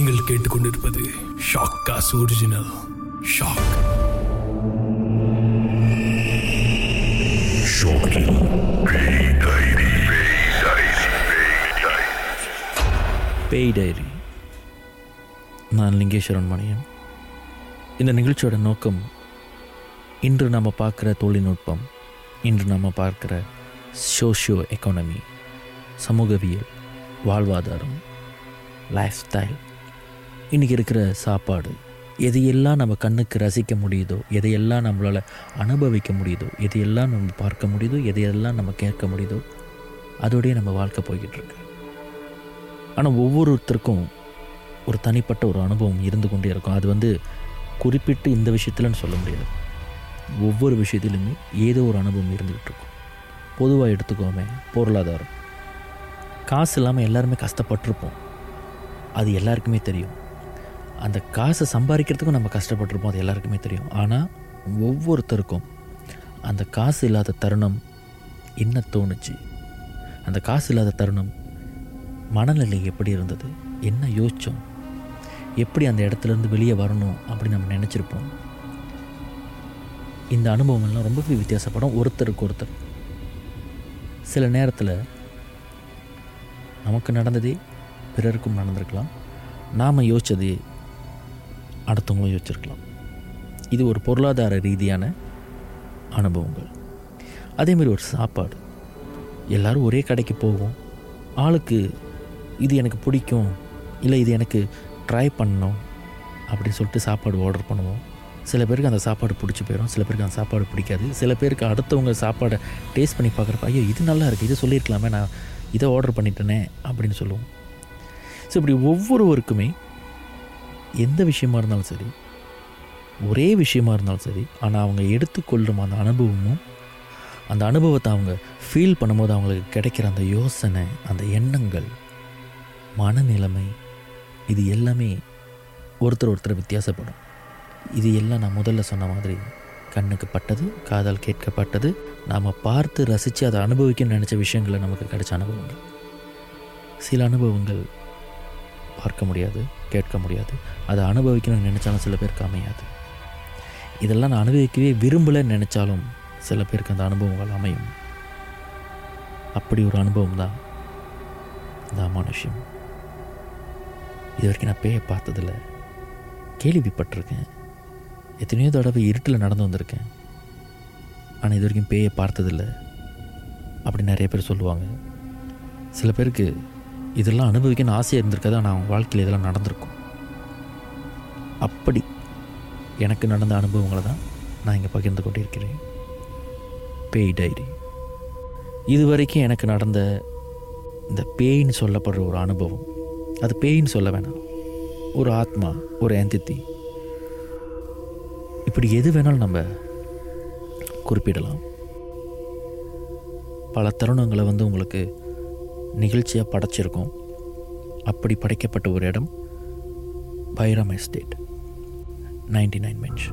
நீங்கள் கேட்டுக்கொண்டிருப்பது shock cos original shock பேய் டைரி நான் லிங்கேஸ்வரன் மணியன். இந்த நிகழ்ச்சியோட நோக்கம் இன்று நம்ம பார்க்குற தொழில்நுட்பம் இன்று நம்ம பார்க்குற சோஷியோ எக்கானமி சமூகவியல் வாழ்வாதாரம் லைஃப் ஸ்டைல் இன்றைக்கி இருக்கிற சாப்பாடு எதையெல்லாம் நம்ம கண்ணுக்கு ரசிக்க முடியுதோ எதையெல்லாம் நம்மளால் அனுபவிக்க முடியுதோ எதையெல்லாம் நம்ம பார்க்க முடியுதோ எதையெல்லாம் நம்ம கேட்க முடியுதோ அதோடய நம்ம வாழ்க்கை போய்கிட்டுருக்கு ஆனால் ஒவ்வொருத்தருக்கும் ஒரு தனிப்பட்ட ஒரு அனுபவம் இருந்து கொண்டே இருக்கும். அது வந்து குறிப்பிட்டு இந்த விஷயத்துலன்னு சொல்ல முடியாது. ஒவ்வொரு விஷயத்திலுமே ஏதோ ஒரு அனுபவம் இருந்துக்கிட்டு இருக்கும். பொதுவாக எடுத்துக்கோமே பொருளாதாரம். காசு இல்லாமல் எல்லாருமே கஷ்டப்பட்டிருப்போம். அது எல்லாருக்குமே தெரியும். அந்த காசை சம்பாதிக்கிறதுக்கும் நம்ம கஷ்டப்பட்டிருப்போம் அது எல்லாருக்குமே தெரியும். ஆனால் ஒவ்வொருத்தருக்கும் அந்த காசு இல்லாத தருணம் என்ன தோணுச்சு? அந்த காசு இல்லாத தருணம் மனநிலை எப்படி இருந்தது? என்ன யோசித்தோம் எப்படி அந்த இடத்துலேருந்து வெளியே வரணும் அப்படின்னு நம்ம நினச்சிருப்போம். இந்த அனுபவங்கள்லாம் ரொம்பவே வித்தியாசப்படும். ஒருத்தருக்கு ஒருத்தர். சில நேரத்தில் நமக்கு நடந்ததே பிறருக்கும் நடந்திருக்கலாம். நாம் யோசித்தது அடுத்தவங்களும் யோசிச்சிருக்கலாம் இது ஒரு பொருளாதார ரீதியான அனுபவங்கள். அதேமாரி ஒரு சாப்பாடு. எல்லோரும் ஒரே கடைக்கு போவோம். ஆளுக்கு இது எனக்கு பிடிக்கும். இல்லை இது எனக்கு ட்ரை பண்ணணும் அப்படின்னு சொல்லிட்டு சாப்பாடு ஆர்டர் பண்ணுவோம். சில பேருக்கு அந்த சாப்பாடு பிடிச்சி போயிடும் சில பேருக்கு அந்த சாப்பாடு பிடிக்காது. சில பேருக்கு அடுத்தவங்க சாப்பாடை டேஸ்ட் பண்ணி பார்க்குறப்ப ஐயோ இது நல்லா இருக்குது இது சொல்லியிருக்கலாமே நான் இதை ஆர்டர் பண்ணிட்டேனே அப்படின்னு சொல்லுவோம். ஸோ இப்படி ஒவ்வொருவருக்குமே எந்த விஷயமா இருந்தாலும் சரி ஒரே விஷயமா இருந்தாலும் சரி ஆனால் அவங்க எடுத்துக்கொள்ளும் அந்த அனுபவமும் அந்த அனுபவத்தை அவங்க ஃபீல் பண்ணும்போது அவங்களுக்கு கிடைக்கிற அந்த யோசனை அந்த எண்ணங்கள் மனநிலைமை இது எல்லாமே ஒருத்தர் ஒருத்தர் வித்தியாசப்படும். இது எல்லாம் நான் முதல்ல சொன்ன மாதிரி கண்ணுக்கு பட்டது காதல் கேட்கப்பட்டது நாம் பார்த்து ரசித்து அதை அனுபவிக்க நினச்ச விஷயங்களை நமக்கு கிடைச்ச அனுபவங்கள். சில அனுபவங்கள் பார்க்க முடியாது கேட்க முடியாது. அதை அனுபவிக்கணும்னு நினச்சாலும் சில பேருக்கு அமையாது. இதெல்லாம் நான் அனுபவிக்கவே விரும்பலைன்னு நினச்சாலும் சில பேருக்கு அந்த அனுபவங்கள் அமையும். அப்படி ஒரு அனுபவம் தான் இந்த அமானுஷ்யம் இது வரைக்கும் நான் பேயை பார்த்ததில்ல. கேள்விப்பட்டிருக்கேன். எத்தனையோ தடவை இருட்டில் நடந்து வந்திருக்கேன். ஆனால் இது வரைக்கும் பேயை பார்த்ததில்ல. அப்படி நிறைய பேர் சொல்லுவாங்க. சில பேருக்கு இதெல்லாம் அனுபவிக்கணும்னு ஆசையாக இருந்திருக்கா நான் அவங்க வாழ்க்கையில் இதெல்லாம் நடந்திருக்கும். அப்படி எனக்கு நடந்த அனுபவங்களை தான் நான் இங்கே பகிர்ந்து கொண்டிருக்கிறேன். பேய் டைரி. இது வரைக்கும் எனக்கு நடந்த இந்த பேய்ன்னு சொல்லப்படுற ஒரு அனுபவம் அது பேய்ன்னு சொல்ல வேணாம். ஒரு ஆத்மா ஒரு எந்தித்தி இப்படி எது வேணாலும் நம்ம குறிப்பிடலாம். பல தருணங்களை வந்து உங்களுக்கு நிகழ்ச்சியாக படைச்சிருக்கோம். அப்படி படைக்கப்பட்ட ஒரு இடம் பைரம் எஸ்டேட். நைன்டி நைன் பெஞ்ச்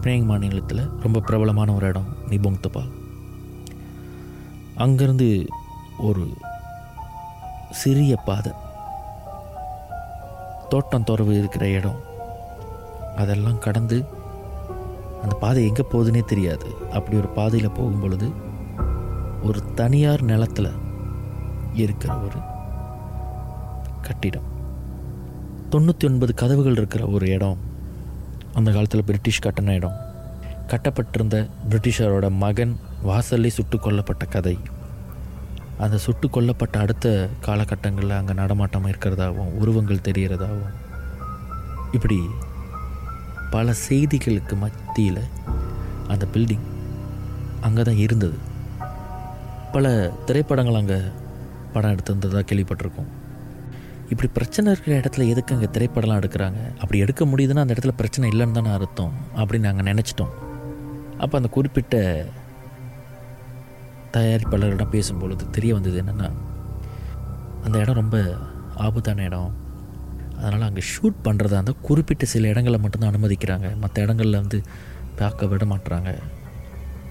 பிரேங் மாநிலத்தில் ரொம்ப பிரபலமான ஒரு இடம் நிபோங் தபால் அங்கேருந்து ஒரு சிறிய பாதை. தோட்டம் துறவு இருக்கிற இடம். அதெல்லாம் கடந்து அந்த பாதை எங்கே போகுதுன்னே தெரியாது. அப்படி ஒரு பாதையில் போகும் பொழுது ஒரு தனியார் நிலத்தில் இருக்கிற ஒரு கட்டிடம். தொண்ணூற்றி ஒன்பது கதவுகள் இருக்கிற ஒரு இடம். அந்த காலத்தில் பிரிட்டிஷ் கட்டின இடம். கட்டப்பட்டிருந்த பிரிட்டிஷரோட மகன் வாசல்லே சுட்டு கொல்லப்பட்ட கதை. அந்த சுட்டு கொல்லப்பட்ட அடுத்த காலகட்டங்களில் அங்கே நடமாட்டம் இருக்கிறதாகவும் உருவங்கள் தெரிகிறதாகவும் இப்படி பல செய்திகளுக்கு மத்தியில் அந்த பில்டிங் அங்கே தான் இருந்தது. பல திரைப்படங்கள் அங்கே படம் எடுத்திருந்ததாக கேள்விப்பட்டிருக்கோம். இப்படி பிரச்சனை இருக்கிற இடத்துல எதுக்கு அங்கே திரைப்படம்லாம் எடுக்கிறாங்க? அப்படி எடுக்க முடியுதுன்னா அந்த இடத்துல பிரச்சனை இல்லைன்னு தானே அர்த்தம் அப்படின்னு நாங்கள் நினச்சிட்டோம். அப்போ அந்த குறிப்பிட்ட தயாரிப்பாளர்களிடம் பேசும்பொழுது தெரிய வந்தது என்னென்னா அந்த இடம் ரொம்ப ஆபத்தான இடம். அதனால் அங்கே ஷூட் பண்ணுறதா இருந்தால் குறிப்பிட்ட சில இடங்களில் மட்டும்தான் அனுமதிக்கிறாங்க. மற்ற இடங்களில் வந்து பார்க்க விட மாட்டுறாங்க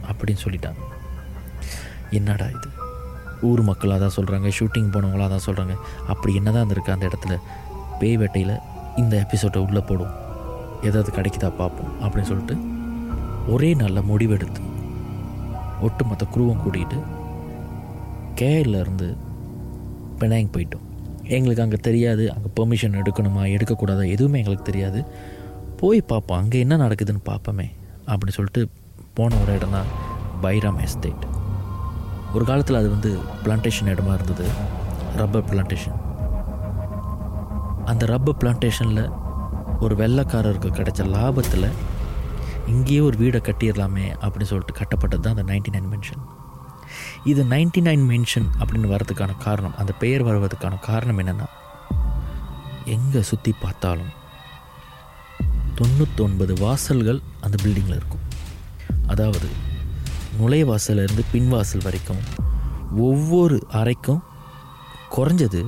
அப்படின்னு சொல்லிட்டாங்க. என்னடா இது? ஊர் மக்களாக தான் சொல்கிறாங்க ஷூட்டிங் போனவங்களாக தான் சொல்கிறாங்க அப்படி என்ன தான் இருக்குது அந்த இடத்துல? பேய் வேட்டையில் இந்த எபிசோடை உள்ளே போடும் ஏதாவது கிடைக்குதா பார்ப்போம் அப்படின்னு சொல்லிட்டு ஒரே நல்ல முடிவெடுத்து ஒட்டுமொத்த குருவம் கூட்டிகிட்டு கேரளிலேருந்து பெனாங் போயிட்டோம். எங்களுக்கு அங்கே தெரியாது அங்கே பெர்மிஷன் எடுக்கணுமா எடுக்கக்கூடாதா எதுவுமே எங்களுக்கு தெரியாது. போய் பார்ப்போம் அங்கே என்ன நடக்குதுன்னு பார்ப்போமே அப்படின்னு சொல்லிட்டு போன ஒரு இடம் தான் பைராம் எஸ்டேட் ஒரு காலத்தில் அது வந்து பிளான்டேஷன் இடமா இருந்தது. ரப்பர் பிளான்டேஷன் அந்த ரப்பர் பிளான்டேஷனில் ஒரு வெள்ளைக்காரருக்கு கிடைச்ச லாபத்தில் இங்கேயே ஒரு வீடை கட்டிடலாமே அப்படின்னு சொல்லிட்டு கட்டப்பட்டது தான் அந்த நைன்டி நைன் மென்ஷன் இது நைன்டி நைன் மென்ஷன் அப்படின்னு வர்றதுக்கான காரணம் அந்த பெயர் வருவதற்கான காரணம் என்னென்னா எங்கே சுற்றி பார்த்தாலும் தொண்ணூத்தொன்பது வாசல்கள் அந்த பில்டிங்கில் இருக்கும். அதாவது நுழைவாசலேருந்து பின்வாசல் வரைக்கும் ஒவ்வொரு அறைக்கும் குறைஞ்சது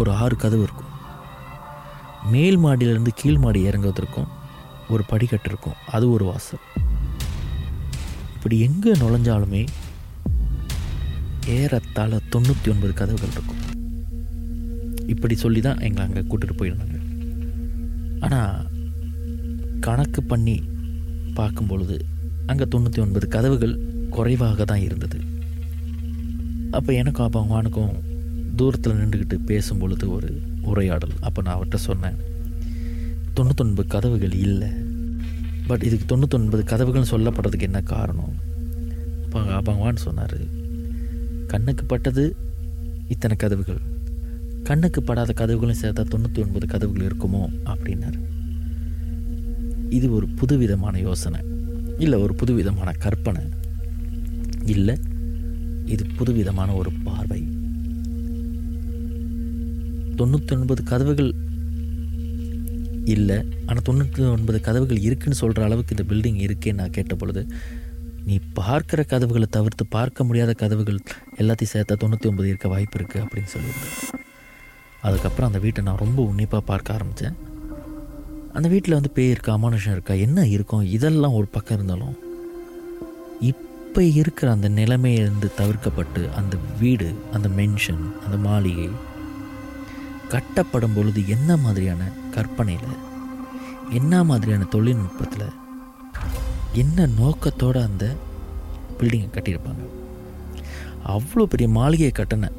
ஒரு ஆறு கதவு இருக்கும். மேல் மாடியிலேருந்து கீழ் மாடி இறங்குவதற்கும் ஒரு படிக்கட்டு இருக்கும். அது ஒரு வாசல். இப்படி எங்கே நுழைஞ்சாலுமே ஏறத்தாழ தொண்ணூற்றி ஒன்பது கதவுகள் இருக்கும். இப்படி சொல்லி தான் எங்களை அங்கே கூட்டிகிட்டு போயிருந்தாங்க. ஆனால் கணக்கு பண்ணி பார்க்கும் பொழுது அங்கே தொண்ணூற்றி ஒன்பது கதவுகள் குறைவாக தான் இருந்தது. அப்போ எனக்கும் அப்போ அவனுக்கும் தூரத்தில் நின்றுக்கிட்டு பேசும் பொழுது ஒரு உரையாடல். அப்போ நான் அவர்கிட்ட சொன்னேன் தொண்ணூத்தொன்பது கதவுகள் இல்லை. பட் இதுக்கு தொண்ணூத்தொன்பது கதவுகள் சொல்லப்படுறதுக்கு என்ன காரணம்? அப்போ அப்பங்கவான்னு சொன்னார் கண்ணுக்கு பட்டது இத்தனை கதவுகள். கண்ணுக்கு படாத கதவுகளும் சேர்த்தா தொண்ணூற்றி ஒன்பது கதவுகள் இருக்குமோ? அப்படின்னாரு. இது ஒரு புதுவிதமான யோசனை. இல்லை ஒரு புதுவிதமான கற்பனை. இல்லை. இது புதுவிதமான ஒரு பார்வை. தொண்ணூற்றி ஒன்பது கதவுகள் இல்லை. ஆனால் தொண்ணூற்றி ஒன்பது கதவுகள் இருக்குன்னு சொல்கிற அளவுக்கு இந்த பில்டிங் இருக்கேன்னு நான் கேட்ட பொழுது நீ பார்க்குற கதவுகளை தவிர்த்து பார்க்க முடியாத கதவுகள் எல்லாத்தையும் சேர்த்தா தொண்ணூற்றி ஒன்பது இருக்க வாய்ப்பு இருக்குது அப்படின்னு சொல்லியிருந்தேன். அதுக்கப்புறம் அந்த வீட்டை நான் ரொம்ப உன்னிப்பாக பார்க்க ஆரம்பித்தேன். அந்த வீட்டில் வந்து பேய் இருக்கா அமானுஷம் இருக்கா என்ன இருக்கும் இதெல்லாம் ஒரு பக்கம் இருந்தாலும் இப்போ இருக்கிற அந்த நிலைமையிலிருந்து தவிர்க்கப்பட்டு அந்த வீடு அந்த மென்ஷன் அந்த மாளிகை கட்டப்படும் பொழுது என்ன மாதிரியான கற்பனையில் என்ன மாதிரியான தொழில்நுட்பத்தில் என்ன நோக்கத்தோடு அந்த பில்டிங்கை கட்டியிருப்பாங்க? அவ்வளோ பெரிய மாளிகையை கட்டின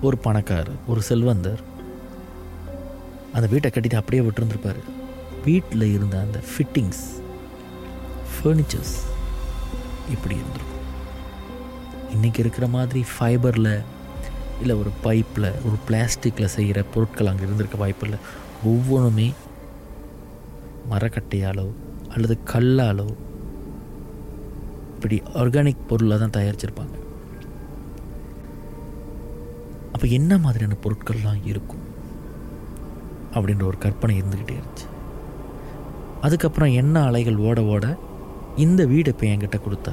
ஒரு பணக்காரர் ஒரு செல்வந்தர் அந்த வீட்டை கட்டிட்டு அப்படியே விட்டுருந்துருப்பார். வீட்டில் இருந்த அந்த ஃபிட்டிங்ஸ் ஃபர்னிச்சர்ஸ் இப்படி இருந்திருக்கும் இன்றைக்கி இருக்கிற மாதிரி ஃபைபரில் இல்லை ஒரு பைப்பில் ஒரு பிளாஸ்டிக்கில் செய்கிற பொருட்கள் அங்கே இருந்திருக்க வாய்ப்பு இல்லை. ஒவ்வொன்றுமே மரக்கட்டையாலோ அல்லது கல்லாலோ இப்படி ஆர்கானிக் பொருளாக தான் தயாரிச்சிருப்பாங்க. அப்போ என்ன மாதிரியான பொருட்கள்லாம் இருக்கும்? அப்படின்ற ஒரு கற்பனை இருந்துக்கிட்டே இருந்துச்சு. அதுக்கப்புறம் என்ன அலைகள் ஓட ஓட இந்த வீடு இப்போ என்கிட்ட கொடுத்தா?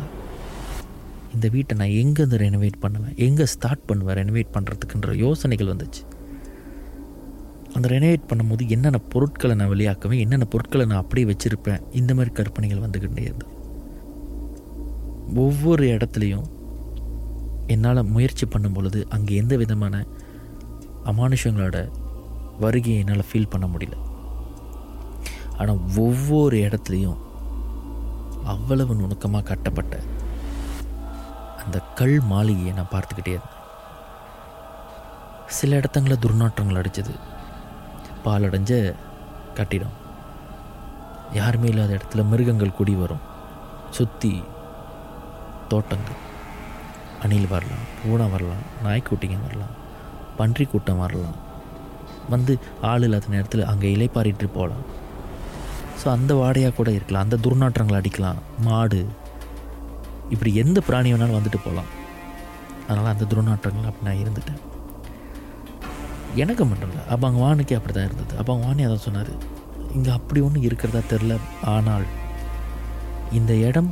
இந்த வீட்டை நான் எங்கேருந்து ரெனோவேட் பண்ணுவேன்? எங்கே ஸ்டார்ட் பண்ணுவேன்? ரெனோவேட் பண்ணுறதுக்குன்ற யோசனைகள் வந்துச்சு. அந்த ரெனோவேட் பண்ணும்போது என்னென்ன பொருட்களை நான் வெளியாக்குவேன்? என்னென்ன பொருட்களை நான் அப்படியே வச்சுருப்பேன்? இந்த மாதிரி கற்பனைகள் வந்துக்கிட்டே இருந்தது ஒவ்வொரு இடத்துலையும் என்னால் முயற்சி பண்ணும் பொழுது அங்கே எந்த விதமான அமானுஷங்களோட வருகையை என்னால் ஃபீல் பண்ண முடியல. ஆனால் ஒவ்வொரு இடத்துலையும் அவ்வளவு நுணுக்கமாக கட்டப்பட்ட அந்த கல் மாளிகையை நான் பார்த்துக்கிட்டே இருந்தேன். சில இடத்தங்களில் துர்நாற்றங்கள் அடிச்சது. பாலடைஞ்ச கட்டிடம். யாருமே இல்லாத இடத்துல மிருகங்கள் குடி வரும். சுற்றி தோட்டங்கள். அணில் வரலாம் பூனை வரலாம் நாய்க்குட்டிங்க வரலாம் பன்றி கூட்டம் வரலாம். வந்து ஆள் இல்லாத நேரத்தில் அங்கே இலைப்பாரிட்டு போகலாம் ஸோ அந்த வாடையாக கூட இருக்கலாம். அந்த துர்நாற்றங்களை அடிக்கலாம். மாடு. இப்படி எந்த பிராணி வேணாலும் வந்துட்டு போகலாம். அதனால் அந்த துர்நாற்றங்கள் அப்படி நான் இருந்துட்டேன். எனக்கு மட்டும் இல்லை அப்போ அங்கே வானுக்கே அப்படி தான் இருந்தது. அப்போ அவங்க வாணி அதான் சொன்னார் இங்கே அப்படி ஒன்றும் இருக்கிறதா தெரில ஆனால் இந்த இடம்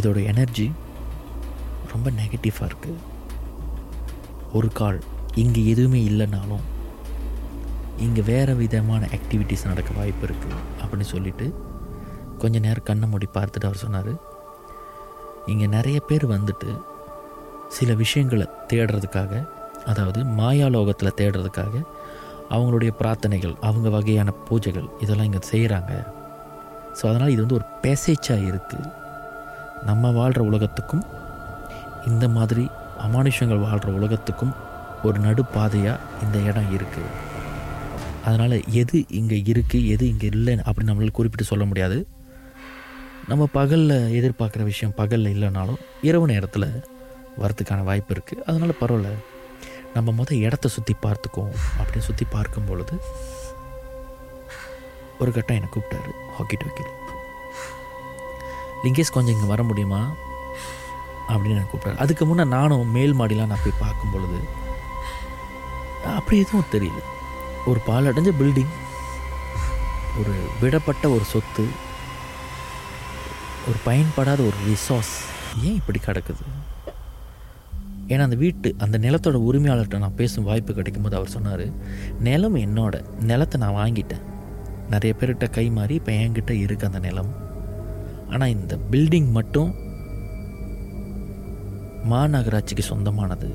இதோட எனர்ஜி ரொம்ப நெகட்டிவாக இருக்குது ஒரு கால் இங்கே எதுவுமே இல்லைனாலும் இங்கே வேறு விதமான ஆக்டிவிட்டீஸ் நடக்க வாய்ப்பு இருக்குது அப்படின்னு சொல்லிட்டு கொஞ்சம் நேரம் கண்ணை மூடி பார்த்துட்டு அவர் சொன்னார். இங்கே நிறைய பேர் வந்துட்டு சில விஷயங்களை தேடுறதுக்காக அதாவது மாயாலோகத்தில் தேடுறதுக்காக அவங்களுடைய பிரார்த்தனைகள் அவங்க வகையான பூஜைகள் இதெல்லாம் இங்கே செய்கிறாங்க ஸோ அதனால் இது வந்து ஒரு பேசேச்சாக இருக்குது நம்ம வாழ்கிற உலகத்துக்கும் இந்த மாதிரி அமானுஷங்கள் வாழ்கிற உலகத்துக்கும் ஒரு நடுப்பாதையாக இந்த இடம் இருக்குது அதனால் எது இங்கே இருக்குது எது இங்கே இல்லை அப்படின்னு நம்மளால் குறிப்பிட்டு சொல்ல முடியாது. நம்ம பகலில் எதிர்பார்க்குற விஷயம் பகலில் இல்லைனாலும் இரவு நேரத்தில் வரத்துக்கான வாய்ப்பு இருக்குது அதனால் பரவாயில்ல. நம்ம மொதல் இடத்த சுற்றி பார்த்துக்கோம் அப்படின்னு சுற்றி பார்க்கும் பொழுது ஒரு கட்டம் என்னை கூப்பிட்டாரு ஹாக்கி டோக்கில் லிங்கேஷ் கொஞ்சம் இங்கே வர முடியுமா? அப்படின்னு எனக்கு கூப்பிட்டாரு. அதுக்கு முன்னே நானும் மேல் மாடிலாம் நான் போய் பார்க்கும் பொழுது அப்படி எதுவும் தெரியல. ஒரு பாலடைஞ்ச பில்டிங் ஒரு விடப்பட்ட ஒரு சொத்து ஒரு பயன்படாத ஒரு ரிசோர்ஸ் ஏன் இப்படி கிடக்குது? ஏன்னா அந்த வீட்டு அந்த நிலத்தோட உரிமையாளர்கிட்ட நான் பேசும் வாய்ப்பு கிடைக்கும்போது அவர் சொன்னார் நிலம் என்னோட நிலத்தை நான் வாங்கிட்டேன். நிறைய பேர்கிட்ட கை மாறி இப்போ என்கிட்ட இருக்குது அந்த நிலம். ஆனால் இந்த பில்டிங் மட்டும் மாநகராட்சிக்கு சொந்தமானது.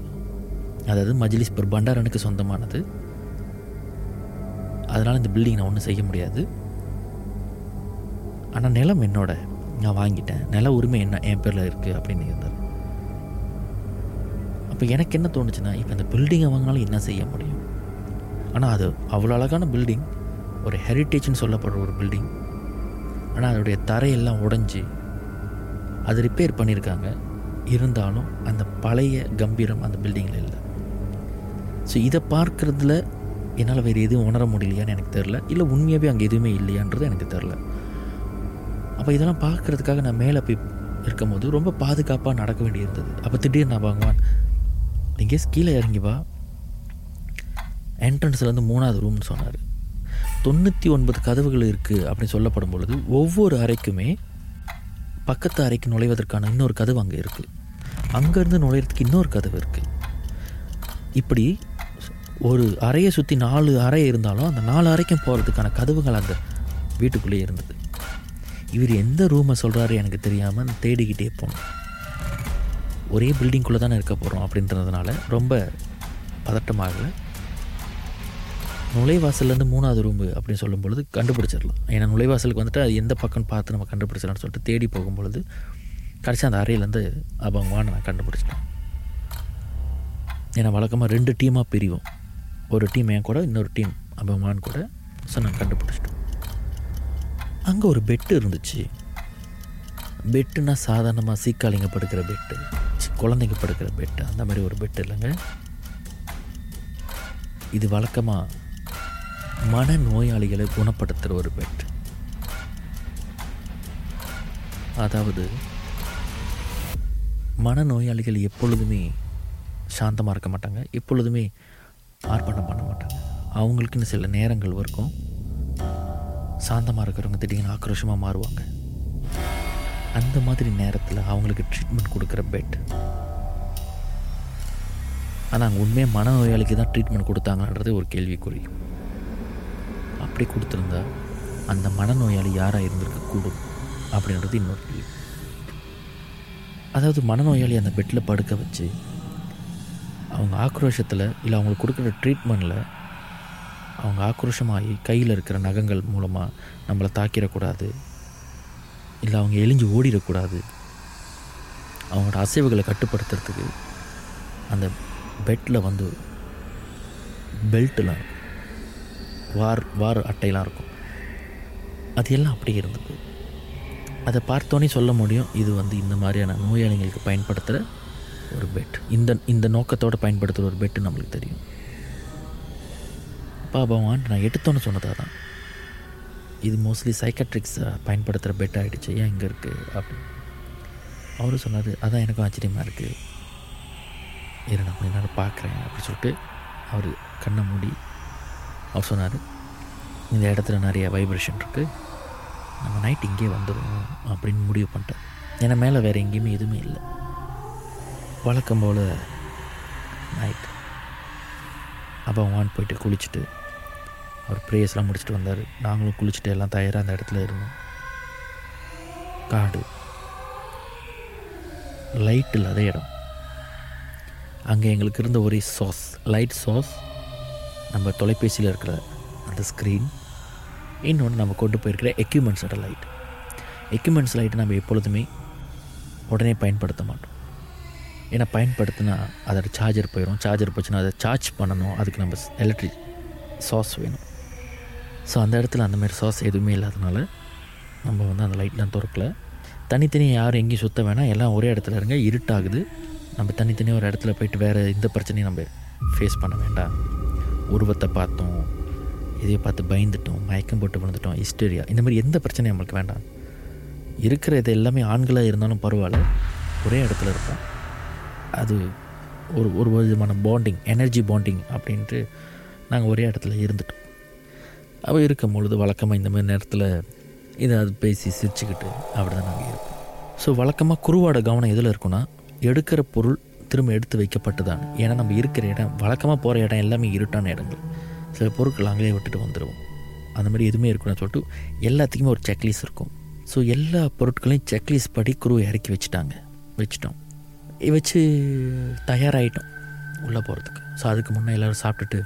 அதாவது மஜ்லிஸ்பூர் பண்டாரனுக்கு சொந்தமானது. அதனால் இந்த பில்டிங் நான் ஒன்றும் செய்ய முடியாது. ஆனால் நிலம் என்னோட. நான் வாங்கிட்டேன். நில உரிமை என்ன? என் பேரில் இருக்குது அப்படின்னு இருந்தார் அப்போ எனக்கு என்ன தோணுச்சுன்னா இப்போ இந்த பில்டிங்கை வாங்கினாலும் என்ன செய்ய முடியும்? ஆனால் அது அவ்வளோ அழகான பில்டிங் ஒரு ஹெரிட்டேஜ்னு சொல்லப்படுற ஒரு பில்டிங் ஆனால் அதோடைய தரையெல்லாம் உடஞ்சி அது ரிப்பேர் பண்ணியிருக்காங்க. இருந்தாலும் அந்த பழைய கம்பீரம் அந்த பில்டிங்கில் இல்லை. ஸோ இதை பார்க்குறதுல என்னால் வேறு எதுவும் உணர முடியலையான்னு எனக்கு தெரில இல்லை உண்மையாகவே அங்கே எதுவுமே இல்லையான்றது எனக்கு தெரில அப்போ இதெல்லாம் பார்க்குறதுக்காக நான் மேலே போய் இருக்கும்போது ரொம்ப பாதுகாப்பாக நடக்க வேண்டியிருந்தது. அப்போ திடீர்னு நான் வாங்குவான் எங்கேயாவது கீழே இறங்கி வா. என்ட்ரன்ஸ்லேருந்து மூணாவது ரூம்னு சொன்னார். தொண்ணூற்றி ஒன்பது கதவுகள் இருக்குது அப்படின்னு சொல்லப்படும் பொழுது ஒவ்வொரு அறைக்குமே பக்கத்து அறைக்கு நுழைவதற்கான இன்னொரு கதவு அங்கே இருக்குது அங்கேருந்து நுழையிறதுக்கு இன்னொரு கதவு இருக்குது இப்படி ஒரு அறையை சுற்றி நாலு அறை இருந்தாலும் அந்த நாலு அறைக்கும் போகிறதுக்கான கதவுகள் அந்த வீட்டுக்குள்ளேயே இருந்தது. இவர் எந்த ரூமை சொல்கிறாரு எனக்கு தெரியாமல் தேடிக்கிட்டே போனோம் ஒரே பில்டிங்குள்ளே தானே இருக்க போகிறோம் அப்படின்றதுனால ரொம்ப பதட்டமாகலை நுழைவாசல்லேருந்து மூணாவது ரூம்பு அப்படின்னு சொல்லும் பொழுது கண்டுபிடிச்சிடலாம். ஏன்னா நுழைவாசலுக்கு வந்துட்டு அது எந்த பக்கம் பார்த்து நம்ம கண்டுபிடிச்சிடலாம்னு சொல்லிட்டு தேடி போகும்பொழுது கடைசி அந்த அறையிலேருந்து அபங்கவான நான் கண்டுபிடிச்சிட்டேன். ஏன்னா வழக்கமாக ரெண்டு டீமாக பிரிவோம். ஒரு டீம் என் கூட இன்னொரு டீம் அபிமான் கூட. ஸோ நான் கண்டுபிடிச்சிட்டோம் அங்கே ஒரு பெட்டு இருந்துச்சு. பெட்டுனா சாதாரணமாக சீக்காளிங்க படுக்கிற பெட்டு குழந்தைங்க படுக்கிற பெட்டு அந்த மாதிரி ஒரு பெட்டு இல்லைங்க. இது வழக்கமாக மன நோயாளிகளை குணப்படுத்துகிற ஒரு பெட் அதாவது மனநோயாளிகள் எப்பொழுதுமே சாந்தமாக இருக்க மாட்டாங்க. எப்பொழுதுமே ஆர்ப்பாட்டம் பண்ண மாட்டாங்க. அவங்களுக்குன்னு சில நேரங்கள் இருக்கும். சாந்தமாக இருக்கிறவங்க திடீர்னு ஆக்ரோஷமாக மாறுவாங்க. அந்த மாதிரி நேரத்தில் அவங்களுக்கு ட்ரீட்மெண்ட் கொடுக்குற பெட் ஆனால் அங்கே உண்மையாக மனநோயாளிக்கு தான் ட்ரீட்மெண்ட் கொடுத்தாங்கன்றது ஒரு கேள்விக்குறி. அப்படி கொடுத்துருந்தா அந்த மனநோயாளி யாராக இருந்திருக்க கூடும் அப்படின்றது இன்னொரு கேள்வி. அதாவது மனநோயாளி அந்த பெட்டில் படுக்க வச்சு அவங்க ஆக்ரோஷத்தில் இல்லை அவங்களுக்கு கொடுக்குற ட்ரீட்மெண்ட்டில் அவங்க ஆக்ரோஷமாகி கையில் இருக்கிற நகங்கள் மூலமாக நம்மளை தாக்கிடக்கூடாது. இல்லை அவங்க எழிஞ்சு ஓடிடக்கூடாது. அவங்களோட அசைவுகளை கட்டுப்படுத்துறதுக்கு அந்த பெட்டில் வந்து பெல்ட்டெலாம் வார் வார் அட்டையெல்லாம் இருக்கும். அது எல்லாம் அப்படியே இருந்தது. அதை பார்த்தோன்னே சொல்ல முடியும் இது வந்து இந்த மாதிரியான நோயாளிகளுக்கு பயன்படுத்துகிற ஒரு பெட் இந்த இந்த நோக்கத்தோடு பயன்படுத்துகிற ஒரு பெட்டு நம்மளுக்கு தெரியும். அப்பா பகவான் நான் எடுத்தோன்னு சொன்னதாக தான் இது மோஸ்ட்லி சைக்கட்ரிக்ஸை பயன்படுத்துகிற பெட் ஆகிடுச்சு ஏன் இங்கே இருக்குது அப்படின்னு அவரும் சொன்னார் அதான் எனக்கும் ஆச்சரியமாக இருக்குது இரு நான் கொஞ்ச நேரம் பார்க்குறேன் அப்படின்னு சொல்லிட்டு அவர் கண்ணை மூடி அவர் சொன்னார் இந்த இடத்துல நிறைய வைப்ரேஷன் இருக்குது நம்ம நைட் இங்கே வந்துடும் அப்படின்னு முடிவு பண்ணிட்டேன் ஏன்னா மேலே வேறு எங்கேயுமே எதுவுமே இல்லை. வழக்கம் போல் நைட் அப்போ வான் போயிட்டு குளிச்சுட்டு அவர் ப்ரேயர்ஸ்லாம் முடிச்சுட்டு வந்தார். நாங்களும் குளிச்சுட்டு எல்லாம் தயாராக அந்த இடத்துல இருந்தோம். காடு. லைட் இல்லாத இடம். அங்கே எங்களுக்கு இருந்த ஒரே சாஸ் லைட் சாஸ் நம்ம தொலைபேசியில் இருக்கிற அந்த ஸ்க்ரீன் இன்னொன்று நம்ம கொண்டு போயிருக்கிற எக்யூப்மெண்ட்ஸோட லைட் எக்யூப்மெண்ட்ஸ் லைட்டை நம்ம எப்பொழுதுமே உடனே பயன்படுத்த மாட்டோம். ஏன்னா பயன்படுத்தினா அதோட சார்ஜர் போயிடும் சார்ஜர் போச்சுன்னா அதை சார்ஜ் பண்ணணும். அதுக்கு நம்ம எலக்ட்ரிக் சாஸ் வேணும். ஸோ அந்த இடத்துல அந்த மாதிரி சாஸ் எதுவுமே இல்லாதனால நம்ம வந்து அந்த லைட்லாம் திறக்கல. தனித்தனியாக யாரும் எங்கேயும் சுற்ற வேணாம். எல்லாம் ஒரே இடத்துல இருங்க. இருட்டாகுது. நம்ம தனித்தனியாக ஒரு இடத்துல போயிட்டு வேறு எந்த பிரச்சனையும் நம்ம ஃபேஸ் பண்ண வேண்டாம். உருவத்தை பார்த்தோம். இதையை பார்த்து பயந்துட்டோம். மயக்கம் போட்டு விழுந்துட்டோம். ஹிஸ்டரியா இந்த மாதிரி எந்த பிரச்சனையும் நம்மளுக்கு வேண்டாம். இருக்கிற இது எல்லாமே ஆண்களாக இருந்தாலும் பரவாயில்ல. ஒரே இடத்துல இருப்போம். அது ஒரு ஒரு விதமான பாண்டிங் எனர்ஜி பாண்டிங் அப்படின்ட்டு நாங்கள் ஒரே இடத்துல இருந்துட்டோம். அவள் இருக்கும் பொழுது வழக்கமாக இந்த மாதிரி நேரத்தில் அது பேசி சிரிச்சுக்கிட்டு அப்படி தான் நாங்கள் இருப்போம். ஸோ வழக்கமாக குருவோட கவனம் எதில் இருக்குன்னா எடுக்கிற பொருள் திரும்ப எடுத்து வைக்கப்பட்டுதான் ஏன்னா நம்ம இருக்கிற இடம் வழக்கமாக போகிற இடம் எல்லாமே இருட்டான இடங்கள். சில பொருட்கள் அங்கேயே விட்டுட்டு வந்துடுவோம் அந்த மாதிரி எதுவுமே இருக்குன்னு சொல்லிட்டு எல்லாத்துக்குமே ஒரு செக்லீஸ் இருக்கும். ஸோ எல்லா பொருட்களையும் செக்லீஸ் படி குருவை இறக்கி வச்சுட்டாங்க. வச்சுட்டோம். வச்சு தயாராகிட்டோம் உள்ளே போகிறதுக்கு. ஸோ அதுக்கு முன்னே எல்லோரும் சாப்பிட்டுட்டு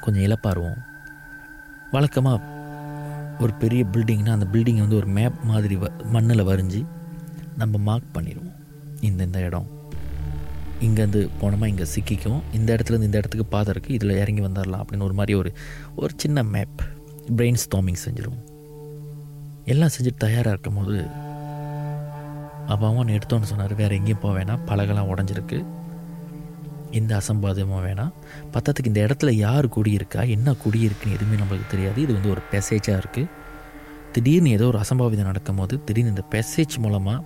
கொஞ்சம் இழப்பாருவோம் வழக்கமாக ஒரு பெரிய பில்டிங்னால் அந்த பில்டிங்கை வந்து ஒரு மேப் மாதிரி வ மண்ணில் வரைஞ்சி நம்ம மார்க் பண்ணிடுவோம். இந்த இந்த இடம். இங்கேருந்து போனோமா இங்கே சிக்கிக்கும் இந்த இடத்துலேருந்து இந்த இடத்துக்கு பாதை இருக்குது இதில் இறங்கி வந்துடலாம் அப்படின்னு ஒரு மாதிரி ஒரு ஒரு சின்ன மேப் பிரெயின் ஸ்டாமிங் செஞ்சிருவோம் எல்லாம் செஞ்சுட்டு தயாராக இருக்கும் போது அப்பாவும் எடுத்தோன்னு சொன்னார். வேறு எங்கேயும் போக வேணாம். பலகெல்லாம் உடஞ்சிருக்கு. எந்த அசம்பாதமும் வேணாம். பத்தத்துக்கு இந்த இடத்துல யார் குடியிருக்கா? என்ன குடியிருக்குன்னு எதுவுமே நம்மளுக்கு தெரியாது. இது வந்து ஒரு பெசேஜாக இருக்குது திடீர்னு ஏதோ ஒரு அசம்பாவிதம் நடக்கும் போது திடீர்னு இந்த பெசேஜ் மூலமாக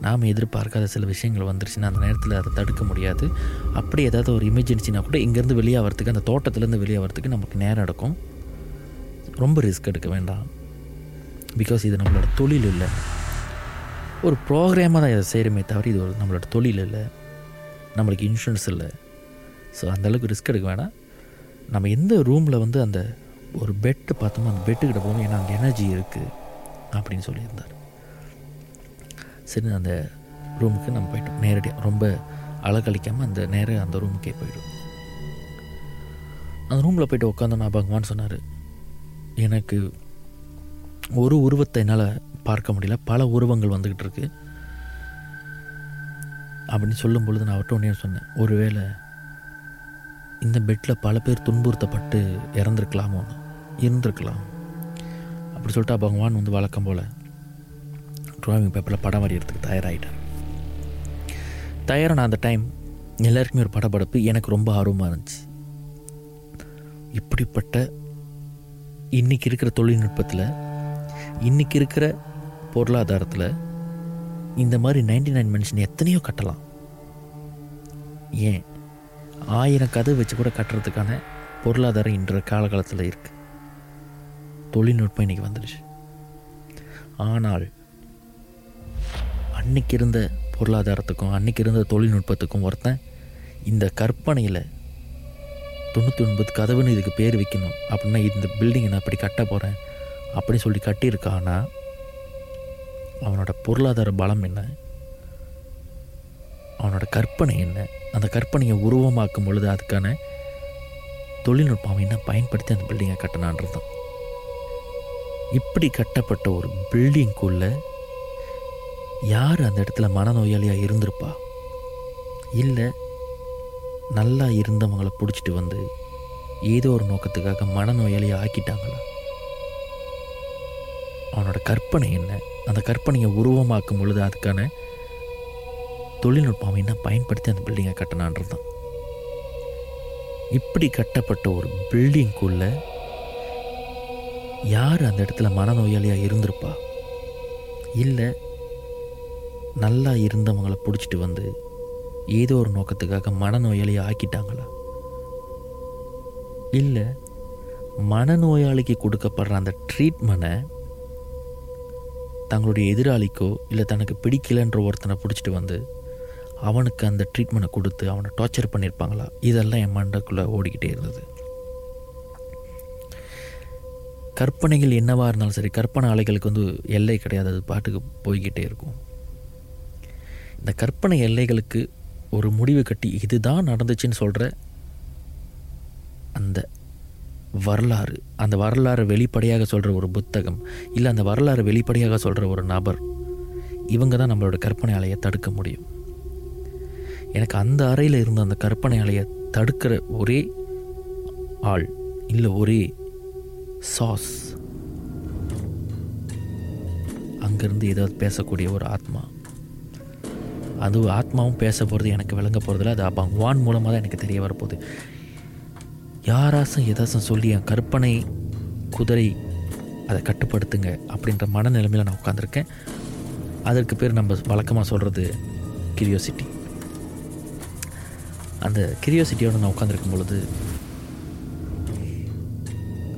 நாம் எதிர்பார்க்காத சில விஷயங்கள் வந்துருச்சுன்னா அந்த நேரத்தில் அதை தடுக்க முடியாது. அப்படி ஏதாவது ஒரு எமர்ஜென்சினா கூட இங்கேருந்து வெளியாகிறதுக்கு அந்த தோட்டத்துலேருந்து வெளியாகிறதுக்கு நமக்கு நேரம் எடுக்கும். ரொம்ப ரிஸ்க் எடுக்க வேண்டாம். பிகாஸ் இது நம்மளோட தொழில் இல்லை. ஒரு ப்ரோக்ராமாக தான் இதை செய்கிறோமே தவிர இது ஒரு நம்மளோட தொழில் இல்லை. நம்மளுக்கு இன்சூரன்ஸ் இல்லை. ஸோ அந்தளவுக்கு ரிஸ்க் எடுக்க வேணாம். நம்ம எந்த ரூமில் வந்து அந்த ஒரு பெட்டு பார்த்தோமோ அந்த பெட்டுக்கிட்ட போகணும் ஏன்னா அங்கே எனர்ஜி இருக்குது அப்படின்னு சொல்லியிருந்தார். சரி அந்த ரூமுக்கு நம்ம போயிட்டோம். நேரடியாக ரொம்ப அழகழிக்காமல் அந்த நேரம் அந்த ரூமுக்கே போயிடும். அந்த ரூமில் போயிட்டு உட்காந்தோன்னா பகவான் சொன்னார் எனக்கு ஒரு உருவத்தை என்னால் பார்க்க முடியல. பல உருவங்கள் வந்துக்கிட்டு இருக்கு. அப்படின்னு சொல்லும் பொழுது நான் அவர்கிட்ட ஒன்றே சொன்னேன் ஒருவேளை இந்த பெட்டில் பல பேர் துன்புறுத்தப்பட்டு இறந்துருக்கலாமோ இருந்திருக்கலாம். அப்படி சொல்லிட்டு பகவான் வந்து வழக்கம் போல் ட்ராயிங் பேப்பரில் படம் வரைகிறதுக்கு தயாராகிட்டார் தயாரான அந்த டைம் எல்லாருக்குமே ஒரு படப்படப்பு எனக்கு ரொம்ப ஆர்வமாக இருந்துச்சு. இப்படிப்பட்ட இன்றைக்கி இருக்கிற தொழில்நுட்பத்தில் இன்றைக்கி இருக்கிற பொருளாதாரத்தில் இந்த மாதிரி நைன்டி நைன் மென்ஷன் எத்தனையோ கட்டலாம். ஏன்? ஆயிரம் கதை வச்சு கூட கட்டுறதுக்கான பொருளாதாரம் இன்ற காலகாலத்தில் இருக்குது தொழில்நுட்பம் இன்றைக்கி வந்துடுச்சு. ஆனால் அன்னைக்கு இருந்த பொருளாதாரத்துக்கும் அன்னைக்கு இருந்த தொழில்நுட்பத்துக்கும் ஒருத்தன் இந்த கற்பனையில் தொண்ணூற்றி ஒன்பது கதவுன்னு இதுக்கு பேர் வைக்கணும் அப்படின்னா இந்த பில்டிங்கை நான் இப்படி கட்ட போகிறேன் அப்படின்னு சொல்லி கட்டியிருக்கான்னா அவனோட பொருளாதார பலம் என்ன? அவனோட கற்பனை என்ன? அந்த கற்பனையை உருவமாக்கும் பொழுது அதுக்கான தொழில்நுட்பம் அவன் என்ன பயன்படுத்தி அந்த பில்டிங்கை கட்டினான்றது தான் இப்படி கட்டப்பட்ட ஒரு பில்டிங்குள்ள யார் அந்த இடத்துல மனநோயாளியாக இருந்திருப்பா? இல்லை நல்லா இருந்தவங்களை பிடிச்சிட்டு வந்து ஏதோ ஒரு நோக்கத்துக்காக மனநோயாளியாக ஆக்கிட்டாங்களா? அவனோட கற்பனை என்ன? அந்த கற்பனையை உருவமாக்கும் பொழுது அதுக்கான தொழில்நுட்பம் அவன் என்ன பயன்படுத்தி அந்த பில்டிங்கை கட்டினான்றது தான். இப்படி கட்டப்பட்ட ஒரு பில்டிங்குள்ள யார் அந்த இடத்துல மனநோயாளியாக இருந்திருப்பா? இல்லை நல்லா இருந்தவங்களை பிடிச்சிட்டு வந்து ஏதோ ஒரு நோக்கத்துக்காக மனநோயாளியை ஆக்கிட்டாங்களா? இல்லை மனநோயாளிக்கு கொடுக்கப்படுற அந்த ட்ரீட்மெண்ட்டை தங்களுடைய எதிராளிக்கோ இல்லை தனக்கு பிடிக்கலன்ற ஒருத்தனை பிடிச்சிட்டு வந்து அவனுக்கு அந்த ட்ரீட்மெண்ட்டை கொடுத்து அவனை டார்ச்சர் பண்ணியிருப்பாங்களா இதெல்லாம் என் மண்டக்குள்ளே ஓடிக்கிட்டே இருந்தது. கற்பனைகள் என்னவாக இருந்தாலும் சரி கற்பனை அலைகளுக்கு வந்து எல்லை கிடையாது. அது பாட்டுக்கு போய்கிட்டே இருக்கும். இந்த கற்பனை எல்லைகளுக்கு ஒரு முடிவு கட்டி இதுதான் நடந்துச்சுன்னு சொல்கிற அந்த வரலாறு அந்த வரலாறு வெளிப்படையாக சொல்கிற ஒரு புத்தகம் இல்லை அந்த வரலாறு வெளிப்படையாக சொல்கிற ஒரு நபர் இவங்க தான் நம்மளோட கற்பனை அலையை தடுக்க முடியும். எனக்கு அந்த அறையில் இருந்த அந்த கற்பனை அலையை தடுக்கிற ஒரே ஆள் இல்லை ஒரே சாஸ் அங்கேருந்து ஏதாவது பேசக்கூடிய ஒரு ஆத்மா. அது ஆத்மாவும் பேச போகிறது எனக்கு விளங்க போகிறதில்ல அது பகவான் மூலமாக தான் எனக்கு தெரிய வரப்போகுது. யாராசும் ஏதாச்சும் சொல்லி என் கற்பனை குதிரை அதை கட்டுப்படுத்துங்க அப்படின்ற மனநிலைமையில் நான் உட்காந்துருக்கேன் அதற்கு பேர் நம்ம வழக்கமாக சொல்கிறது கிரியோசிட்டி அந்த கிரியோசிட்டியோடு நான் உட்காந்துருக்கும் பொழுது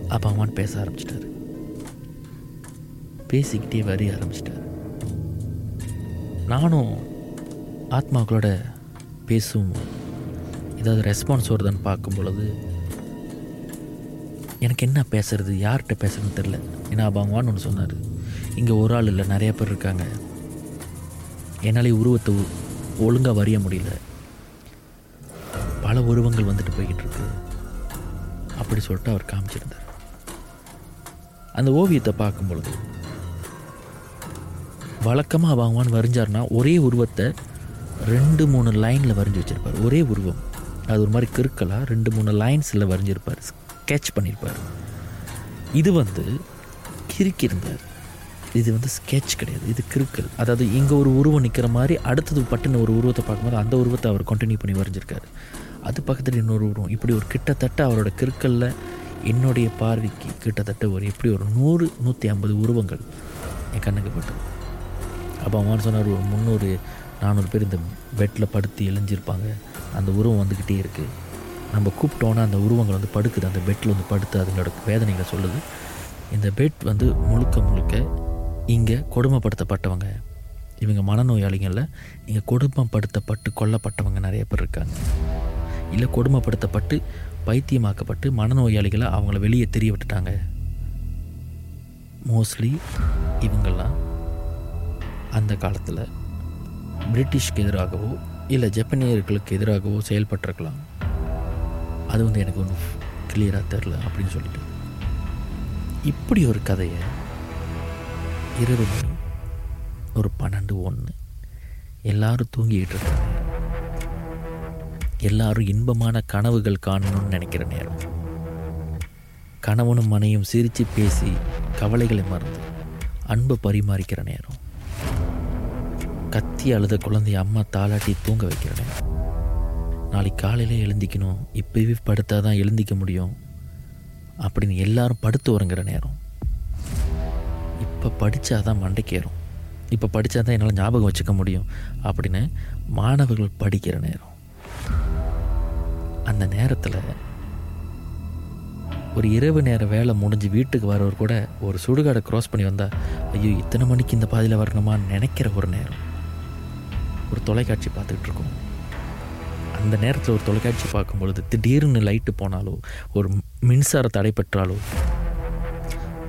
அப்பா அம்மான்னு பேச ஆரம்பிச்சிட்டாரு. பேசிக்கிட்டே வரைய ஆரம்பிச்சிட்டாரு. நானும் ஆத்மாக்களோட பேசும் ஏதாவது ரெஸ்பான்ஸ் வருதான்னு பார்க்கும் பொழுது எனக்கு என்ன பேசுறது? யார்கிட்ட பேசுறதுன்னு தெரில ஏன்னா பகவான் ஒன்று சொன்னார். இங்கே ஒரு ஆள் இல்லை நிறைய பேர் இருக்காங்க. என்னால் உருவத்தை ஒழுங்காக வரைய முடியல. பல உருவங்கள் வந்துட்டு போய்கிட்டு இருக்கு. அப்படி சொல்லிட்டு அவர் காமிச்சிருந்தார். அந்த ஓவியத்தை பார்க்கும் பொழுது வழக்கமாக பகவான் வரைஞ்சார்னா ஒரே உருவத்தை ரெண்டு மூணு லைனில் வரைஞ்சி வச்சுருப்பார். ஒரே உருவம். அது ஒரு மாதிரி கிறுக்கலாக ரெண்டு மூணு லைன்ஸில் வரைஞ்சிருப்பார். பண்ணியிருப்பார் இது வந்து கிறுக்கியிருந்தார் இது வந்து ஸ்கெட்ச் கிடையாது. இது கிறுக்கல். அதாவது இங்கே ஒரு உருவம் நிற்கிற மாதிரி அடுத்தது பட்டுன்னு ஒரு உருவத்தை பார்க்கும்போது அந்த உருவத்தை அவர் கண்டினியூ பண்ணி வரைஞ்சிருக்காரு. அது பக்கத்தில் இன்னொரு உருவம். இப்படி ஒரு கிட்டத்தட்ட அவரோட கிறுக்கலில் என்னுடைய பார்வைக்கு கிட்டத்தட்ட ஒரு எப்படி ஒரு நூறு நூற்றி ஐம்பது உருவங்கள் என் கண்ணுக்கு பட்டது. அப்போ அவன் சொன்னார் ஒரு முந்நூறு நானூறு பேர் இந்த பெட்டில் படுத்து எழிஞ்சிருப்பாங்க. அந்த உருவம் வந்துக்கிட்டே இருக்குது நம்ம கூப்பிட்டோன்னா அந்த உருவங்கள் வந்து படுக்குது. அந்த பெட்டில் வந்து படுத்து அதனோட வேதனைகளை சொல்லுது. இந்த பெட் வந்து முழுக்க முழுக்க இங்கே கொடுமைப்படுத்தப்பட்டவங்க. இவங்க மனநோயாளிகளில் இங்கே கொடுமைப்படுத்தப்பட்டு கொல்லப்பட்டவங்க நிறைய பேர் இருக்காங்க. இல்லை கொடுமைப்படுத்தப்பட்டு பைத்தியமாக்கப்பட்டு மனநோயாளிகளை அவங்கள வெளியே தெரிய விட்டுட்டாங்க. மோஸ்ட்லி இவங்கெல்லாம் அந்த காலத்தில் பிரிட்டிஷ்க்கு எதிராகவோ இல்லை ஜப்பனியர்களுக்கு எதிராகவோ செயல்பட்டிருக்கலாம். அது வந்து எனக்கு ஒன்றும் கிளியராக தெரில அப்படின்னு சொல்லிட்டு. இப்படி ஒரு கதையை இரவு மணி ஒரு பன்னெண்டு ஒன்று எல்லாரும் தூங்கிக்கிட்டு இருக்காங்க. எல்லாரும் இன்பமான கனவுகள் காணணும்னு நினைக்கிற நேரம். கணவனும் மனையும் சிரித்து பேசி கவலைகளை மறந்து அன்பை பரிமாறிக்கிற நேரம். கத்தி அழுத குழந்தைய அம்மா தாளாட்டி தூங்க வைக்கிற நேரம். நாளைக்கு காலையில் எழுந்திக்கணும். இப்போவே படுத்தால் தான் எழுந்திக்க முடியும். அப்படின்னு எல்லாரும் படுத்து உறங்குற நேரம். இப்போ படித்தா தான் மண்டைக்கேறும். இப்போ படித்தா தான் என்னால் ஞாபகம் வச்சுக்க முடியும். அப்படின்னு மாணவர்கள் படிக்கிற நேரம். அந்த நேரத்தில் ஒரு இரவு நேர வேலை முடிஞ்சு வீட்டுக்கு வரவர் கூட ஒரு சுடுகாடை க்ராஸ் பண்ணி வந்தால் ஐயோ இத்தனை மணிக்கு இந்த பாதையில் வரணுமான்னு நினைக்கிற ஒரு நேரம். ஒரு தொலைக்காட்சி பார்த்துக்கிட்டு இருக்கோம். அந்த நேரத்தில் ஒரு தொலைக்காட்சி பார்க்கும் பொழுது திடீர்னு லைட்டு போனாலோ ஒரு மின்சார தடை பெற்றாலோ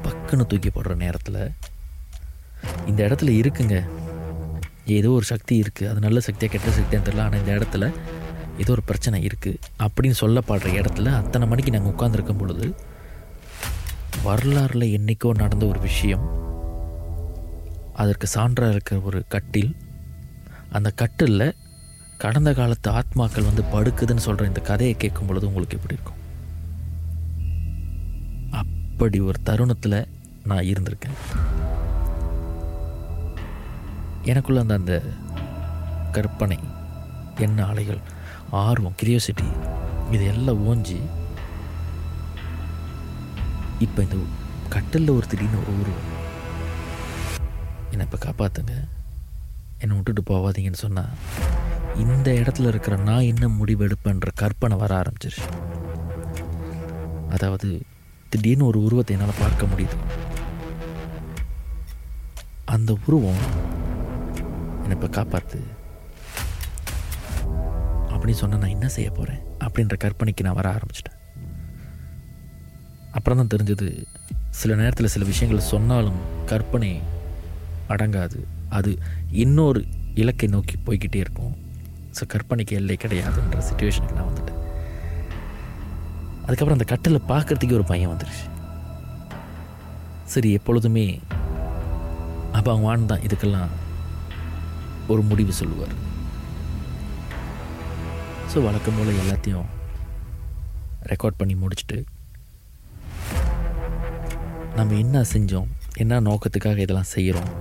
பக்குன்னு தூக்கி போடுற நேரத்தில் இந்த இடத்துல இருக்குங்க. ஏதோ ஒரு சக்தி இருக்குது அது நல்ல சக்தியாக கெட்ட சக்தியாக தெரியல. ஆனால் இந்த இடத்துல ஏதோ ஒரு பிரச்சனை இருக்குது அப்படின்னு சொல்லப்படுற இடத்துல அத்தனை மணிக்கு நாங்கள் உட்காந்துருக்கும் பொழுது வரலாறில் என்றைக்கோ நடந்த ஒரு விஷயம் அதற்கு சான்றாக இருக்கிற ஒரு கட்டில் அந்த கட்டிலில் கடந்த காலத்து ஆத்மாக்கள் வந்து படுக்குதுன்னு சொல்கிற இந்த கதையை கேட்கும் பொழுது உங்களுக்கு எப்படி இருக்கும்? அப்படி ஒரு தருணத்தில் நான் இருந்திருக்கேன். எனக்குள்ள அந்த அந்த கற்பனை என்ன அலைகள் ஆர்வம் கிரியோசிட்டி இதையெல்லாம் எல்லாம் ஓஞ்சி இப்போ இந்த கட்டிலில் ஒரு திடீர்னு ஒரு உருவம். என்னை இப்போ காப்பாற்றுங்க என்னை விட்டுட்டு போகாதீங்கன்னு சொன்னால் இந்த இடத்துல இருக்கிற நான் என்ன முடிவெடுப்பேன்ற கற்பனை வர ஆரம்பிச்சிருச்சு. அதாவது திடீர்னு ஒரு உருவத்தை என்னால் பார்க்க முடியுது. அந்த உருவம் என்னை இப்போ காப்பாற்று அப்படின்னு சொன்னால் நான் என்ன செய்ய போகிறேன் அப்படின்ற கற்பனைக்கு நான் வர ஆரம்பிச்சிட்டேன். அப்புறம் தான் தெரிஞ்சது சில நேரத்தில் சில விஷயங்கள் சொன்னாலும் கற்பனை அடங்காது. அது இன்னொரு இலக்கை நோக்கி போய்கிட்டே இருக்கும். ஸோ கற்பனைக்கு எல்லை கிடையாதுன்ற சுச்சுவேஷனுக்கு நான் வந்துட்டேன் அதுக்கப்புறம் அந்த கட்டில் பார்க்கறதுக்கே ஒரு பையன் வந்துருச்சு. சரி எப்பொழுதுமே அப்போ அவங்க வான் தான் இதுக்கெல்லாம் ஒரு முடிவு சொல்லுவார். ஸோ வழக்கம் போல் எல்லாத்தையும் ரெக்கார்ட் பண்ணி முடிச்சுட்டு நம்ம என்ன செஞ்சோம்? என்ன நோக்கத்துக்காக இதெல்லாம் செய்கிறோம்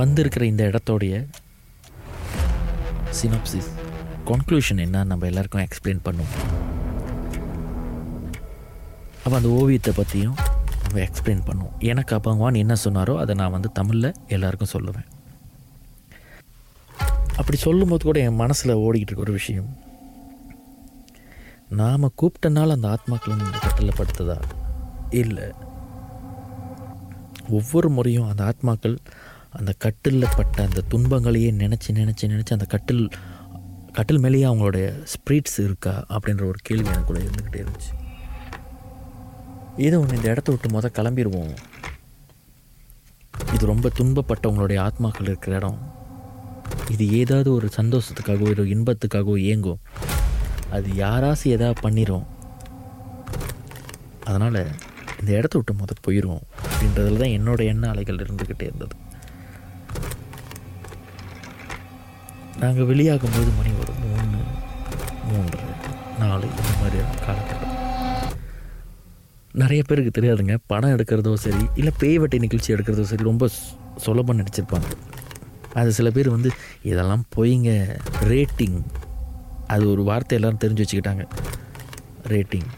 வந்திருக்கிற இந்த இடத்தோடைய சினாப்சிஸ் கன்க்ளூஷன் என்ன நம்ம எல்லாருக்கும் எக்ஸ்பிளைன் பண்ணுவோம். அப்போ அந்த ஓவியத்தை பற்றியும் நம்ம எக்ஸ்பிளைன் பண்ணுவோம். எனக்கு அப்பங்கவான் என்ன சொன்னாரோ அதை நான் வந்து தமிழில் எல்லாருக்கும் சொல்லுவேன். அப்படி சொல்லும்போது கூட என் மனசில் ஓடிக்கிட்டு இருக்க ஒரு விஷயம். நாம் கூப்பிட்டனால அந்த ஆத்மாக்கள் வந்து இந்த இல்லை. ஒவ்வொரு முறையும் அந்த ஆத்மாக்கள் அந்த கட்டிலில் பட்ட அந்த துன்பங்களையே நினச்சி நினச்சி நினச்சி அந்த கட்டில் கட்டில் மேலேயே அவங்களுடைய ஸ்பிரிட்ஸ் இருக்கா அப்படின்ற ஒரு கேள்வி எனக்குள்ளே இருந்துக்கிட்டே இருந்துச்சு. ஏதோ ஒன்று இந்த இடத்த விட்டு மொதல் கிளம்பிடுவோம் இது ரொம்ப துன்பப்பட்டவங்களுடைய ஆத்மாக்கள் இருக்கிற இடம். இது ஏதாவது ஒரு சந்தோஷத்துக்காகவோ ஒரு இன்பத்துக்காகவோ இயங்கும். அது யாராச்சும் எதாவது பண்ணிடும் அதனால் இந்த இடத்த விட்டு மொதல் போயிடுவோம் அப்படின்றதுல தான் என்னோடய எண்ண அலைகள் இருந்துக்கிட்டே இருந்தது. நாங்கள் வெளியாகும்போது மணி ஒரு மூணு மூன்று நாலு இந்த மாதிரியான காலகட்டம். நிறைய பேருக்கு தெரியாதுங்க. படம் எடுக்கிறதோ சரி இல்லை பேய் வட்டி நிகழ்ச்சி எடுக்கிறதோ சரி ரொம்ப சுலபம் நடிச்சிருப்பாங்க. அது சில பேர் வந்து இதெல்லாம் பொய்ங்க ரேட்டிங் அது ஒரு வார்த்தை எல்லாரும் தெரிஞ்சு வச்சுக்கிட்டாங்க. ரேட்டிங்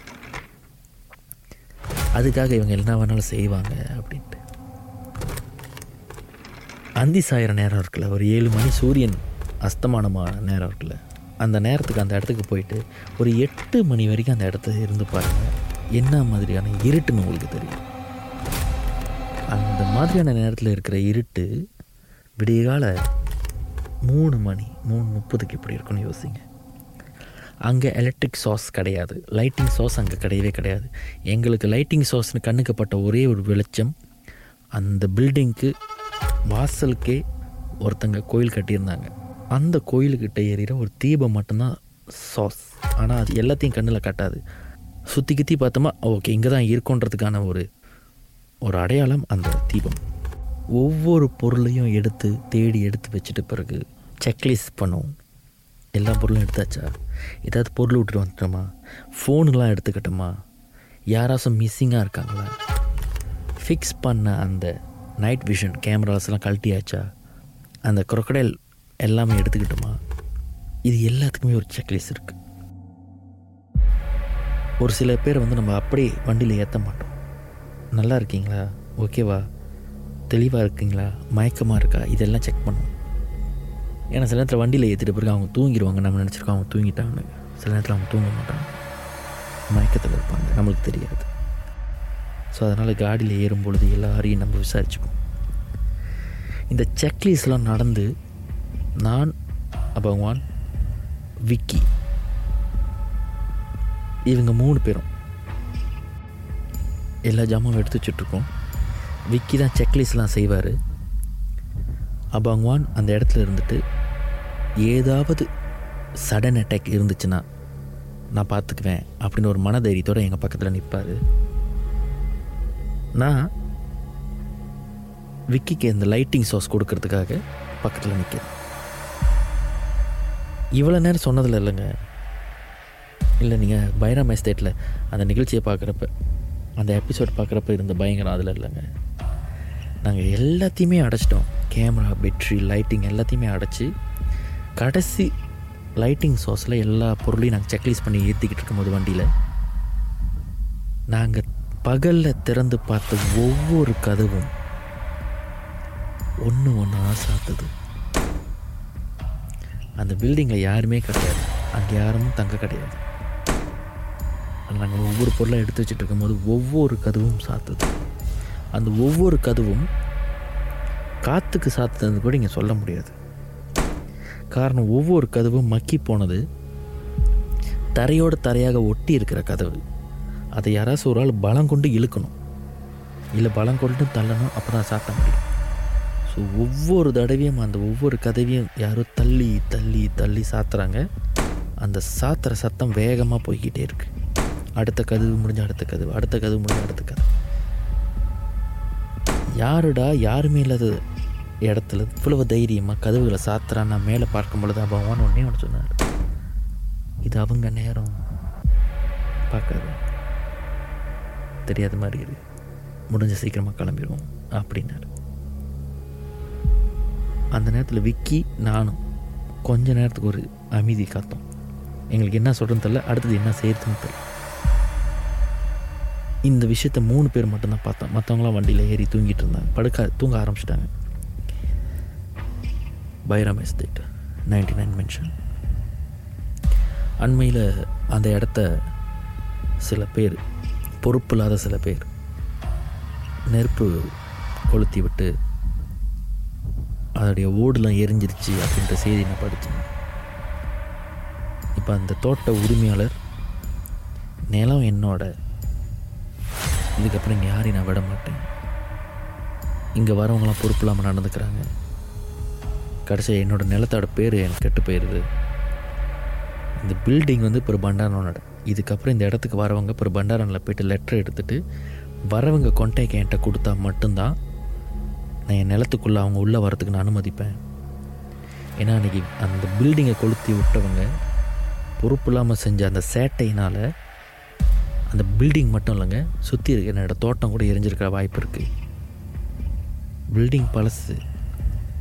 அதுக்காக இவங்க என்ன வேணாலும் செய்வாங்க அப்படின்னு. அந்தி சாயிற நேரம் இருக்குல்ல. ஒரு ஏழு மணி சூரியன் அஸ்தமானமான நேரம் இருக்குல்ல. அந்த நேரத்துக்கு அந்த இடத்துக்கு போயிட்டு ஒரு எட்டு மணி வரைக்கும் அந்த இடத்துல இருந்து பாருங்கள் என்ன மாதிரியான இருட்டுன்னு உங்களுக்கு தெரியும். அந்த மாதிரியான நேரத்தில் இருக்கிற இருட்டு விடியகால மூணு மணி மூணு முப்பதுக்கு எப்படி இருக்குன்னு யோசிங்க. அங்கே எலக்ட்ரிக் சாஸ் கிடையாது. லைட்டிங் சாஸ் அங்கே கிடையவே கிடையாது. எங்களுக்கு லைட்டிங் சாஸ்னு கண்ணுக்கப்பட்ட ஒரே ஒரு வெளிச்சம் அந்த பில்டிங்க்கு வாசலுக்கே ஒருத்தங்க கோயில் கட்டியிருந்தாங்க. அந்த கோயிலுக்கிட்ட ஏறிகிற ஒரு தீபம் மட்டும்தான் சாஸ் ஆனால் அது எல்லாத்தையும் கண்ணில் கட்டாது. சுற்றி கித்தி பார்த்தோமா ஓகே இங்கே தான் இருக்கோன்றதுக்கான ஒரு ஒரு அடையாளம் அந்த தீபம். ஒவ்வொரு பொருளையும் எடுத்து தேடி எடுத்து வச்சுட்டு பிறகு செக்லிஸ்ட் பண்ணுவோம். எல்லா பொருளும் எடுத்தாச்சா? ஏதாவது பொருள் விட்டுட்டு வந்துட்டோமா? ஃபோனுலாம் எடுத்துக்கிட்டோமா? யாராச்சும் மிஸ்ஸிங்காக இருக்காங்களா? ஃபிக்ஸ் பண்ண அந்த நைட் விஷன் கேமராஸ்லாம் கழட்டியாச்சா? அந்த crocodile எல்லாமே எடுத்துக்கிட்டோமா? இது எல்லாத்துக்குமே ஒரு செக்லிஸ்ட் இருக்குது ஒரு சில பேர் வந்து நம்ம அப்படியே வண்டியில் ஏற்ற மாட்டோம். நல்லா இருக்கீங்களா? ஓகேவா? தெளிவாக இருக்கீங்களா? மயக்கமாக இருக்கா? இதெல்லாம் செக் பண்ணுவோம். ஏன்னா சில நேரத்தில் வண்டியில் ஏற்றிட்டு பிறகு அவங்க தூங்கிடுவாங்க. நம்ம நினச்சிருக்கோம் அவங்க தூங்கிட்டாங்கன்னு. சில நேரத்தில் அவங்க தூங்க மாட்டாங்க. மயக்கத்தில் இருப்பாங்க. நம்மளுக்கு தெரியாது. ஸோ அதனால் காடியில் ஏறும் பொழுது எல்லாரையும் நம்ம விசாரிச்சுப்போம். இந்த செக்லீஸ்லாம் நடந்து நான் பகவான் விக்கி இவங்க மூணு பேரும் எல்லா ஜாமாவும் எடுத்து வச்சுட்ருக்கோம். விக்கி தான் செக்லீஸ்லாம் செய்வார். அபங்வான் அந்த இடத்துல இருந்துட்டு ஏதாவது சடன் அட்டாக் இருந்துச்சுன்னா நான் பார்த்துக்குவேன் அப்படின்னு ஒரு மனதைரியத்தோடு எங்கள் பக்கத்தில் நிற்பார் நான் விக்கிக்கு இந்த லைட்டிங் சோர்ஸ் கொடுக்கறதுக்காக பக்கத்தில் நிற்கிறேன் இவ்வளோ நேரம் சொன்னதில் இல்லைங்க. இல்லை நீங்கள் பைராம் எஸ்டேட்டில் அந்த நிகழ்ச்சியை பார்க்குறப்ப அந்த எபிசோட் பார்க்குறப்ப இருந்த பயங்கரம் அதில் இல்லைங்க. நாங்கள் எல்லாத்தையுமே அடைச்சிட்டோம். கேமரா பேட்ரி லைட்டிங் எல்லாத்தையுமே அடைச்சி கடைசி லைட்டிங் சோர்ஸில் எல்லா பொருளையும் நாங்கள் செக்லீஸ் பண்ணி ஏற்றிக்கிட்டு இருக்கும்போது வண்டியில் நாங்கள் பகலில் திறந்து பார்த்த ஒவ்வொரு கதவும் ஒன்று ஒன்றா சாத்துது. அந்த பில்டிங்கில் யாருமே கிடையாது. அங்கே யாரும் தங்க கிடையாது. நாங்கள் ஒவ்வொரு பொருளாக எடுத்து வச்சுட்டு இருக்கும்போது ஒவ்வொரு கதவும் சாத்துது. அந்த ஒவ்வொரு கதவும் காற்றுக்கு சாத்துனது கூட இங்கே சொல்ல முடியாது. காரணம் ஒவ்வொரு கதவும் மக்கி போனது தரையோட தரையாக ஒட்டி இருக்கிற கதவு. அதை யாராச்சும் ஒரு ஆள் பலம் கொண்டு இழுக்கணும். இல்லை பலம் கொண்டு தள்ளணும் அப்போ தான் சாத்த முடியும். ஸோ ஒவ்வொரு தடவையும் அந்த ஒவ்வொரு கதவையும் யாரோ தள்ளி தள்ளி தள்ளி சாத்துறாங்க. அந்த சாத்துற சத்தம் வேகமாக போய்கிட்டே இருக்கு. அடுத்த கதவு முடிஞ்ச அடுத்த கதவு அடுத்த கதவு முடிஞ்ச அடுத்த கதவு. யாருடா யாருமே இல்லாத இடத்துல இவ்வளவு தைரியமாக கதவுகளை சாத்துறான் நான் மேலே பார்க்கும் பொழுது பகவான் ஒன்றே ஒன்று சொன்னார். இது அவங்க நேரம். பார்க்காது. தெரியாத மாதிரி இரு முடிஞ்ச சீக்கிரமாக கிளம்பிடுவோம் அப்படின்னாரு. அந்த நேரத்தில் விக்கி நானும் கொஞ்ச நேரத்துக்கு ஒரு அமைதி காத்தோம். எங்களுக்கு என்ன சொல்கிறதுன்னு தெரில அடுத்தது என்ன செய்யறதுன்னு தெரில இந்த விஷயத்த மூணு பேர் மட்டும்தான் பார்த்தோம். மற்றவங்களாம் வண்டியில் ஏறி தூங்கிட்டு இருந்தாங்க. படுக்க தூங்க ஆரம்பிச்சிட்டாங்க. Byram estate ninety nine mansion அண்மையில் அந்த இடத்த சில பேர் பொறுப்பு இல்லாத சில பேர் நெருப்பு கொளுத்தி விட்டு அதோடைய ஓடுலாம் எரிஞ்சிருச்சு அப்படின்ற செய்தி நான் படித்தேன். இப்போ அந்த தோட்ட உரிமையாளர் நிலம் என்னோட இதுக்கப்புறம் இங்கே யாரையும் நான் விட மாட்டேன். இங்கே வரவங்களாம் பொறுப்பு இல்லாமல் நடந்துக்கிறாங்க. கடைசியாக என்னோடய நிலத்தோட பேர் எனக்கு கெட்டு போயிடுது இந்த பில்டிங் வந்து இப்போ ஒரு பண்டாரனோட இதுக்கப்புறம் இந்த இடத்துக்கு வரவங்க அப்புறம் பண்டாரனில் போயிட்டு லெட்டர் எடுத்துகிட்டு வரவங்க கொண்டைக்கு என்கிட்ட கொடுத்தா மட்டும்தான் நான் என் நிலத்துக்குள்ளே அவங்க உள்ளே வரத்துக்கு நான் அனுமதிப்பேன். ஏன்னா அன்றைக்கி அந்த பில்டிங்கை கொளுத்தி விட்டவங்க பொறுப்பு இல்லாமல் செஞ்ச அந்த சேட்டையினால் அந்த பில்டிங் மட்டும் இல்லைங்க சுற்றி இருக்க என்னோடய தோட்டம் கூட எரிஞ்சிருக்கிற வாய்ப்பு இருக்குது பில்டிங் பழசு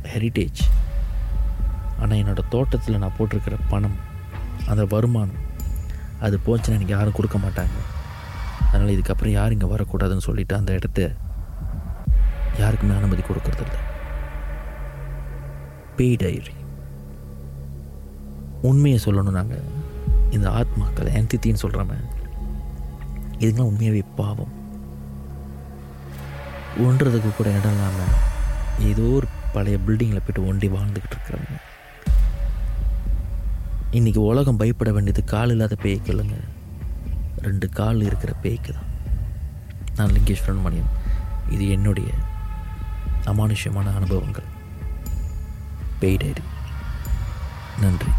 ஹெரிட்டேஜ் ஆனால் என்னோடய தோட்டத்தில் நான் போட்டிருக்கிற பணம் அந்த வருமானம் அது போச்சுன்னா எனக்கு யாரும் கொடுக்க மாட்டாங்க. அதனால் இதுக்கப்புறம் யாரும் இங்கே வரக்கூடாதுன்னு சொல்லிவிட்டு அந்த இடத்த யாருக்குமே அனுமதி கொடுக்கறதில்ல. பேய் டைரி. உண்மையை சொல்லணும் நாங்கள் இந்த ஆத்மாக்கள் என்தித்தின்னு சொல்கிறோமே இதுங்களாம் உண்மையாகவே பாவம். ஒன்றதுக்கு கூட இடம் இல்லாமல் ஏதோ ஒரு பழைய பில்டிங்கில் போய்ட்டு ஒண்டி வாழ்ந்துக்கிட்டு இருக்கிறாங்க இன்றைக்கி உலகம் பயப்பட வேண்டியது கால் இல்லாத பேய்க்கு இல்லைங்க. ரெண்டு கால் இருக்கிற பேய்க்கு தான். நான் லிங்கேஸ்வரன் மணியன். இது என்னுடைய அமானுஷ்யமான அனுபவங்கள். பேய் டைரி நன்றி.